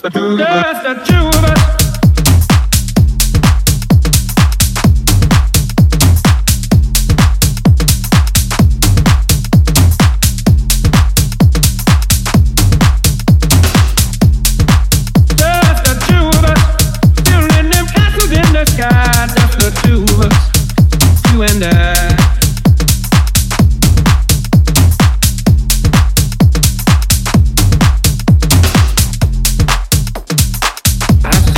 just the two. Just the two.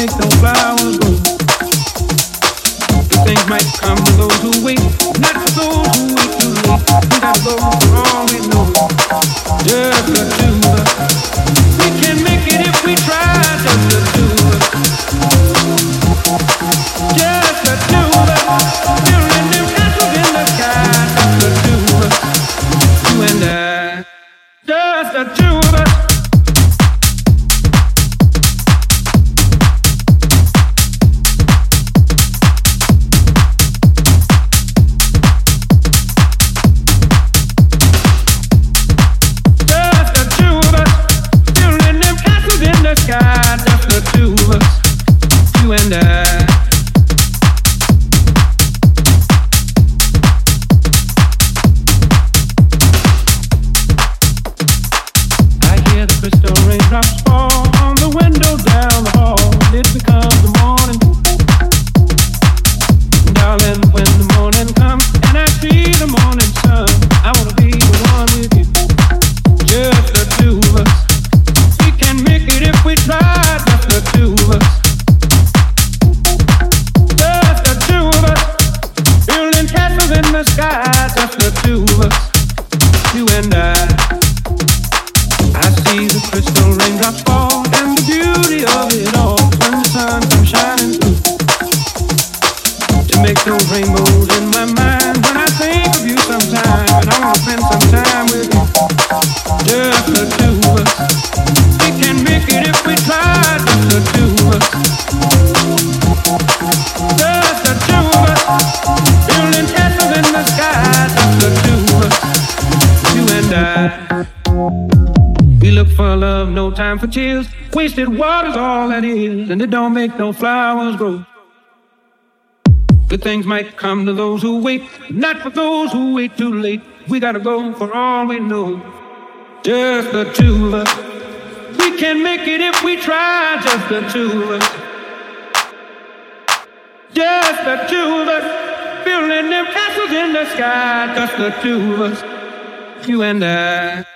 make no fly. crystal raindrops fall on the window. in the sky, just the two of us, you and I. I see the crystal raindrops fall and the beauty of it all when the sun comes shining to make the rainbow. die. We look for love, no time for tears. Wasted water's all that is, and it don't make no flowers grow. Good things might come to those who wait, not for those who wait too late. We gotta go for all we know. Just the two of us. We can make it if we try, just the two of us. Just the two of us. Building them castles in the sky, just the two of us you and I.